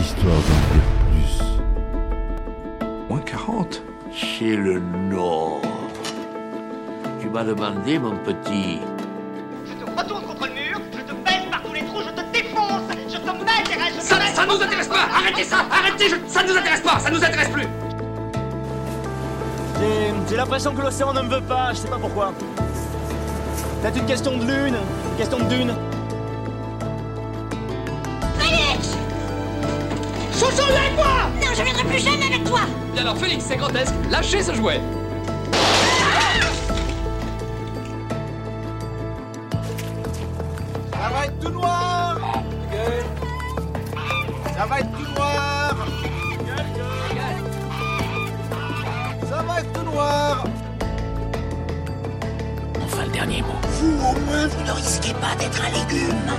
histoire d'en dire plus. Moins 40 C'est le Nord. Tu m'as demandé, mon petit. Je te retourne contre le mur, je te baisse par tous les trous, je te défonce, je te m'intéresse, je te Ça, ça nous intéresse pas Arrêtez ça Arrêtez je- Ça nous intéresse pas Ça nous intéresse plus J'ai- J'ai l'impression que l'océan ne me veut pas, je sais pas pourquoi. Peut-être une question de lune, une question de dune. Chouchou, viens avec moi Non, je viendrai plus jamais avec toi Bien alors Félix, c'est grotesque Lâchez ce jouet Ça va être tout noir. Ça va être tout noir Ça va être tout noir Enfin, le dernier mot. Vous, au moins, vous ne risquez pas d'être un légume,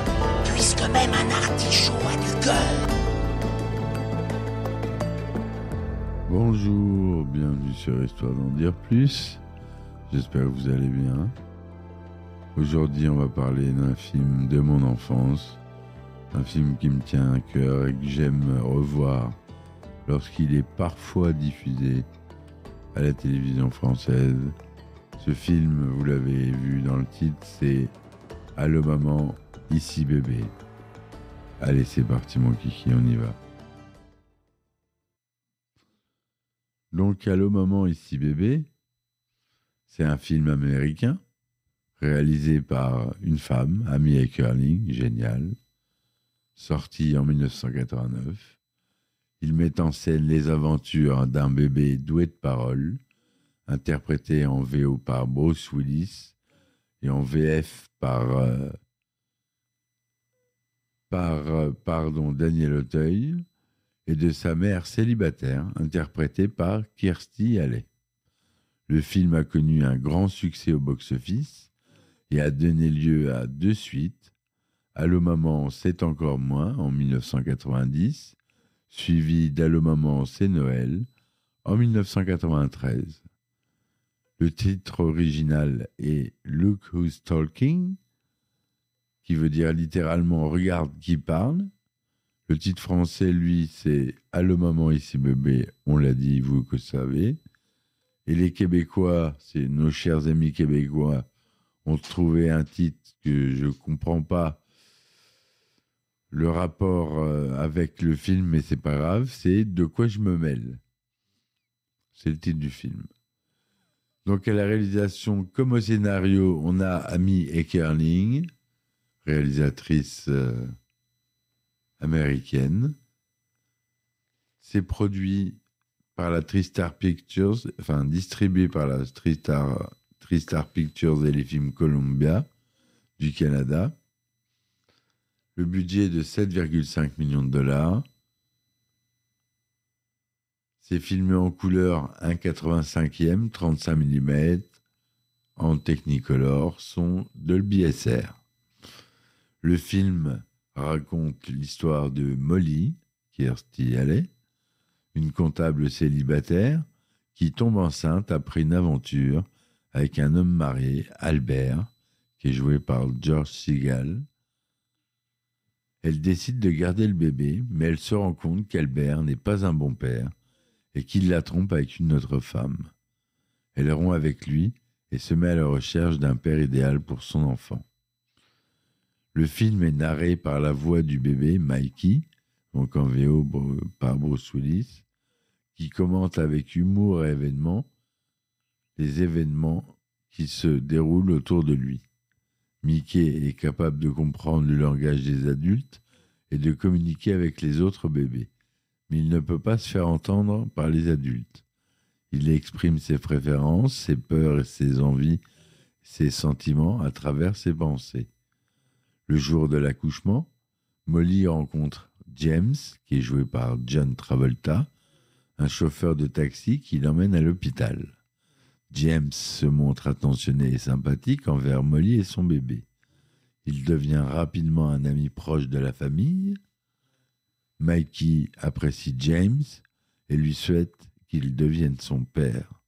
puisque même un artichaut a du cœur. Bonjour, bienvenue sur Histoire d'en dire plus. J'espère que vous allez bien. Aujourd'hui, on va parler d'un film de mon enfance, un film qui me tient à cœur et que j'aime revoir lorsqu'il est parfois diffusé à la télévision française. Ce film, vous l'avez vu dans le titre, c'est Allô maman, ici bébé. Allez, c'est parti mon kiki, on y va. Donc, Allô maman, ici bébé, c'est un film américain réalisé par une femme, Amy Eckerling, génial, sorti en 1989. Il met en scène les aventures d'un bébé doué de paroles, interprété en VO par Bruce Willis et en VF par, euh, euh, pardon, Daniel Auteuil et de sa mère célibataire, interprétée par Kirstie Alley. Le film a connu un grand succès au box-office et a donné lieu à deux suites. Allô maman, c'est encore moins en 1990, suivi d'Allô maman, c'est Noël en 1993. Le titre original est Look Who's Talking, qui veut dire littéralement Regarde qui parle. Le titre français, lui, c'est Allô maman, ici bébé, on l'a dit, vous que savez. Et les Québécois, c'est nos chers amis québécois, ont trouvé un titre que je ne comprends pas le rapport euh, avec le film, mais c'est pas grave, c'est De quoi je me mêle. C'est le titre du film. Donc à la réalisation comme au scénario, on a Amy Eckerling, réalisatrice euh, américaine. C'est produit par la Tristar Pictures, enfin distribué par la Tristar, Tristar Pictures et les films Columbia du Canada. Le budget est de 7,5 millions de dollars. C'est filmé en couleur 1,85e, 35 mm, en Technicolor, son Dolby SR. Le film raconte l'histoire de Molly, Kirstie Alley, une comptable célibataire qui tombe enceinte après une aventure avec un homme marié, Albert, qui est joué par George Segal. Elle décide de garder le bébé, mais elle se rend compte qu'Albert n'est pas un bon père et qu'il la trompe avec une autre femme. Elle rompt avec lui et se met à la recherche d'un père idéal pour son enfant. Le film est narré par la voix du bébé, Mikey, donc en VO par Bruce Willis, qui commente avec humour et événement les événements qui se déroulent autour de lui. Mickey est capable de comprendre le langage des adultes et de communiquer avec les autres bébés, mais il ne peut pas se faire entendre par les adultes. Il exprime ses préférences, ses peurs et ses envies, ses sentiments à travers ses pensées. Le jour de l'accouchement, Molly rencontre James, qui est joué par John Travolta, un chauffeur de taxi qui l'emmène à l'hôpital. James se montre attentionné et sympathique envers Molly et son bébé. Il devient rapidement un ami proche de la famille. Mikey apprécie James et lui souhaite qu'il devienne son père.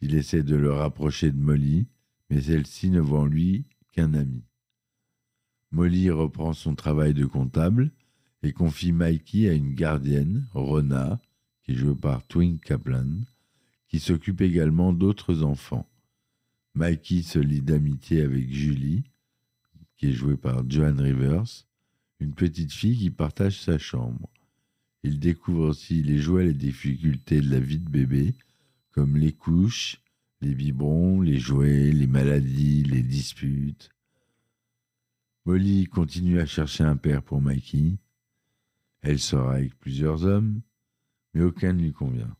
Il essaie de le rapprocher de Molly, mais celle-ci ne voit en lui qu'un ami. Molly reprend son travail de comptable et confie Mikey à une gardienne, Rona, qui est jouée par Twink Kaplan, qui s'occupe également d'autres enfants. Mikey se lie d'amitié avec Julie, qui est jouée par Joan Rivers, une petite fille qui partage sa chambre. Il découvre aussi les joies et les difficultés de la vie de bébé, comme les couches, les biberons, les jouets, les maladies, les disputes. Molly continue à chercher un père pour Mikey. Elle sort avec plusieurs hommes, mais aucun ne lui convient.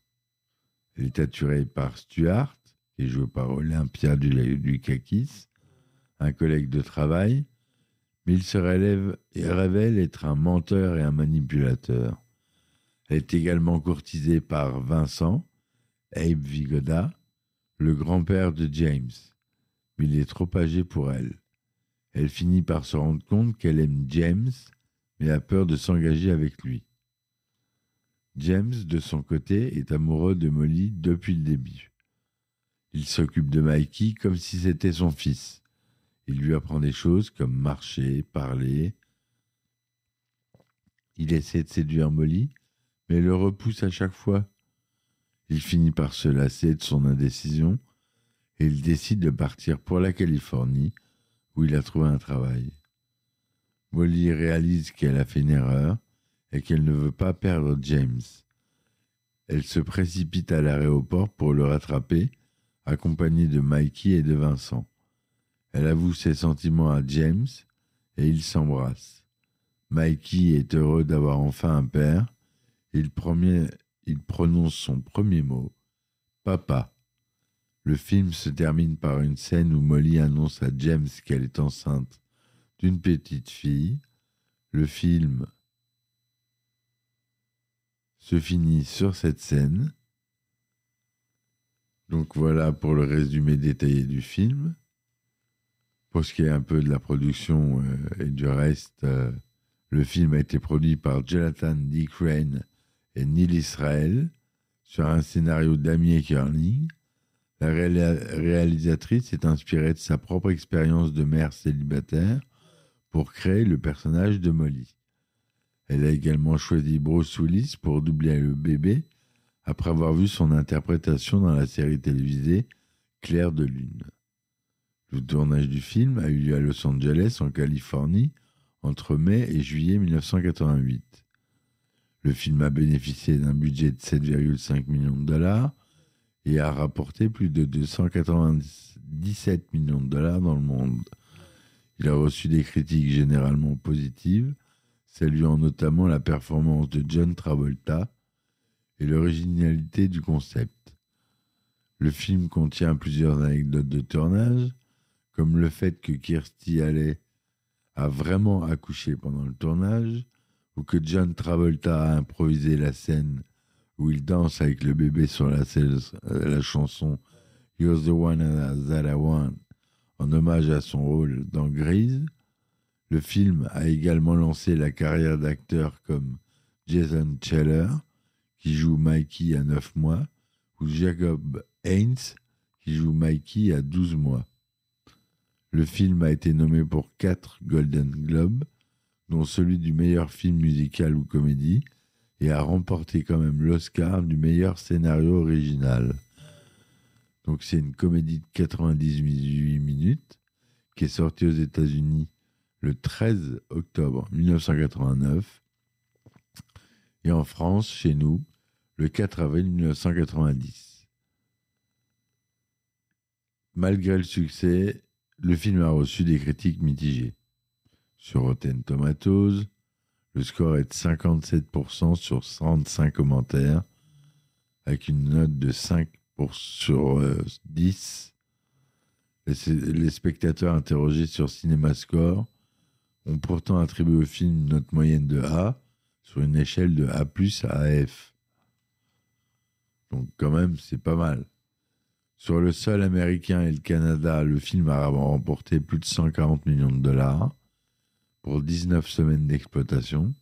Elle est attirée par Stuart, qui est joué par Olympia du, du Kakis, un collègue de travail, mais il se révèle être un menteur et un manipulateur. Elle est également courtisée par Vincent, Abe Vigoda, le grand-père de James, mais il est trop âgé pour elle. Elle finit par se rendre compte qu'elle aime James, mais a peur de s'engager avec lui. James, de son côté, est amoureux de Molly depuis le début. Il s'occupe de Mikey comme si c'était son fils. Il lui apprend des choses comme marcher, parler. Il essaie de séduire Molly, mais le repousse à chaque fois. Il finit par se lasser de son indécision et il décide de partir pour la Californie il a trouvé un travail. Molly réalise qu'elle a fait une erreur et qu'elle ne veut pas perdre James. Elle se précipite à l'aéroport pour le rattraper, accompagnée de Mikey et de Vincent. Elle avoue ses sentiments à James et ils s'embrassent. Mikey est heureux d'avoir enfin un père. Il, il prononce son premier mot, Papa. Le film se termine par une scène où Molly annonce à James qu'elle est enceinte d'une petite fille. Le film se finit sur cette scène. Donc voilà pour le résumé détaillé du film. Pour ce qui est un peu de la production euh, et du reste, euh, le film a été produit par Jonathan D. Crane et Neil Israel sur un scénario d'Amy Kerning. La réalisatrice s'est inspirée de sa propre expérience de mère célibataire pour créer le personnage de Molly. Elle a également choisi Bruce Willis pour doubler le bébé après avoir vu son interprétation dans la série télévisée Claire de Lune. Le tournage du film a eu lieu à Los Angeles, en Californie, entre mai et juillet 1988. Le film a bénéficié d'un budget de 7,5 millions de dollars et a rapporté plus de 297 millions de dollars dans le monde. Il a reçu des critiques généralement positives, saluant notamment la performance de John Travolta et l'originalité du concept. Le film contient plusieurs anecdotes de tournage, comme le fait que Kirstie Alley a vraiment accouché pendant le tournage, ou que John Travolta a improvisé la scène où il danse avec le bébé sur la, la chanson You're the one that I want en hommage à son rôle dans Grease. Le film a également lancé la carrière d'acteurs comme Jason Cheller, qui joue Mikey à 9 mois, ou Jacob Haynes, qui joue Mikey à 12 mois. Le film a été nommé pour 4 Golden Globes, dont celui du meilleur film musical ou comédie, et a remporté quand même l'Oscar du meilleur scénario original. Donc c'est une comédie de 98 minutes qui est sortie aux États-Unis le 13 octobre 1989 et en France, chez nous, le 4 avril 1990. Malgré le succès, le film a reçu des critiques mitigées. Sur Rotten Tomatoes, le score est de 57% sur 35 commentaires, avec une note de 5 sur 10. Les, les, spectateurs interrogés sur CinemaScore ont pourtant attribué au film une note moyenne de A sur une échelle de A à F. Donc quand même, c'est pas mal. Sur le sol américain et le Canada, le film a remporté plus de 140 millions de dollars pour 19 semaines d'exploitation.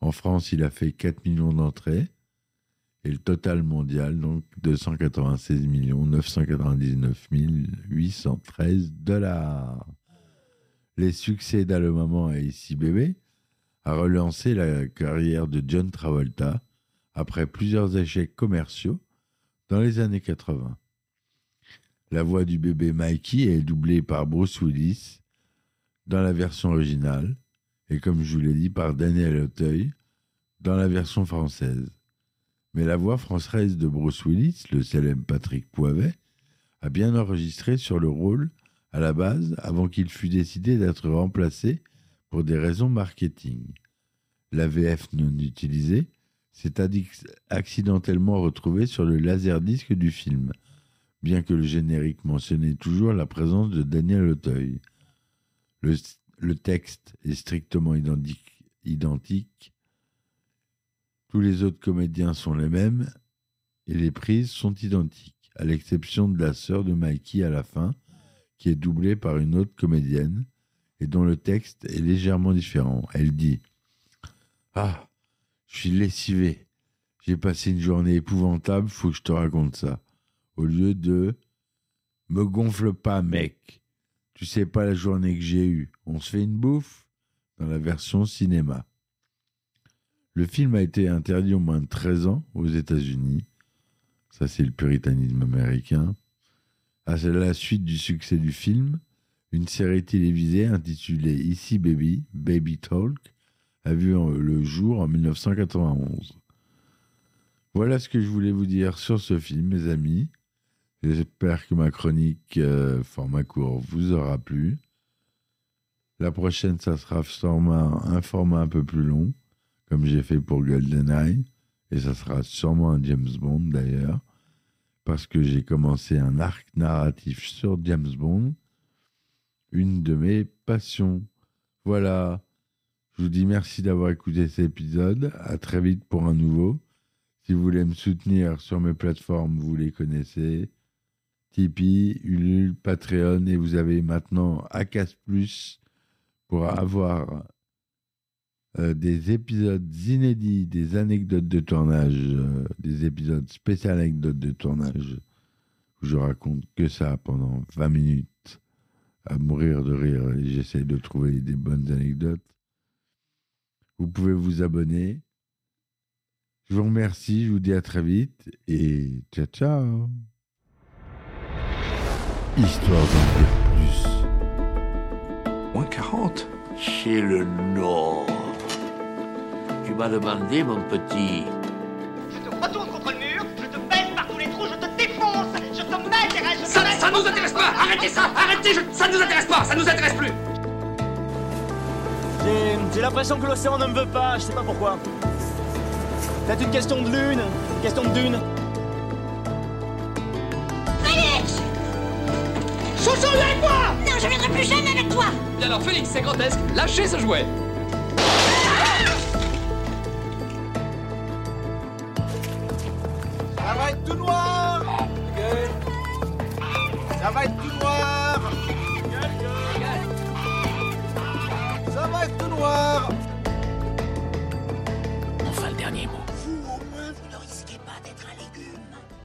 En France, il a fait 4 millions d'entrées. Et le total mondial, donc 296 999 813 dollars. Les succès d'Allo Maman et Ici Bébé a relancé la carrière de John Travolta après plusieurs échecs commerciaux dans les années 80. La voix du bébé Mikey est doublée par Bruce Willis dans la version originale et comme je vous l'ai dit par Daniel Auteuil dans la version française. Mais la voix française de Bruce Willis, le célèbre Patrick Poivet, a bien enregistré sur le rôle à la base avant qu'il fût décidé d'être remplacé pour des raisons marketing. La VF non utilisée s'est accidentellement retrouvée sur le laserdisc du film, bien que le générique mentionnait toujours la présence de Daniel Auteuil. Le, texte est strictement identique. Tous les autres comédiens sont les mêmes et les prises sont identiques, à l'exception de la sœur de Mikey à la fin, qui est doublée par une autre comédienne et dont le texte est légèrement différent. Elle dit Ah, je suis lessivé. J'ai passé une journée épouvantable, faut que je te raconte ça. Au lieu de Me gonfle pas, mec. Tu sais pas la journée que j'ai eue. On se fait une bouffe dans la version cinéma. Le film a été interdit au moins de 13 ans aux États-Unis. Ça, c'est le puritanisme américain. À la suite du succès du film, une série télévisée intitulée Ici Baby, Baby Talk, a vu le jour en 1991. Voilà ce que je voulais vous dire sur ce film, mes amis. J'espère que ma chronique euh, format court vous aura plu. La prochaine, ça sera sûrement un format un peu plus long, comme j'ai fait pour GoldenEye. Et ça sera sûrement un James Bond d'ailleurs, parce que j'ai commencé un arc narratif sur James Bond, une de mes passions. Voilà. Je vous dis merci d'avoir écouté cet épisode. À très vite pour un nouveau. Si vous voulez me soutenir sur mes plateformes, vous les connaissez. Tipeee, Ulule, Patreon et vous avez maintenant Acas Plus pour avoir euh, des épisodes inédits, des anecdotes de tournage, euh, des épisodes spéciaux anecdotes de tournage où je raconte que ça pendant 20 minutes à mourir de rire et j'essaie de trouver des bonnes anecdotes. Vous pouvez vous abonner. Je vous remercie, je vous dis à très vite et ciao ciao. Histoire d'en dire plus. Moins 40 C'est le Nord. Tu m'as demandé, mon petit. Je te retourne contre le mur, je te baisse par tous les trous, je te défonce, je te m'intéresse, je te Ça, ça nous intéresse pas Arrêtez ça Arrêtez je- Ça nous intéresse pas Ça nous intéresse plus J'ai l'impression que l'océan ne me veut pas, je sais pas pourquoi. Peut-être une question de lune, une question de dune. Chouchou, viens avec moi Non, je viendrai plus jamais avec toi Bien alors, Félix, c'est grotesque. Lâchez ce jouet être tout noir.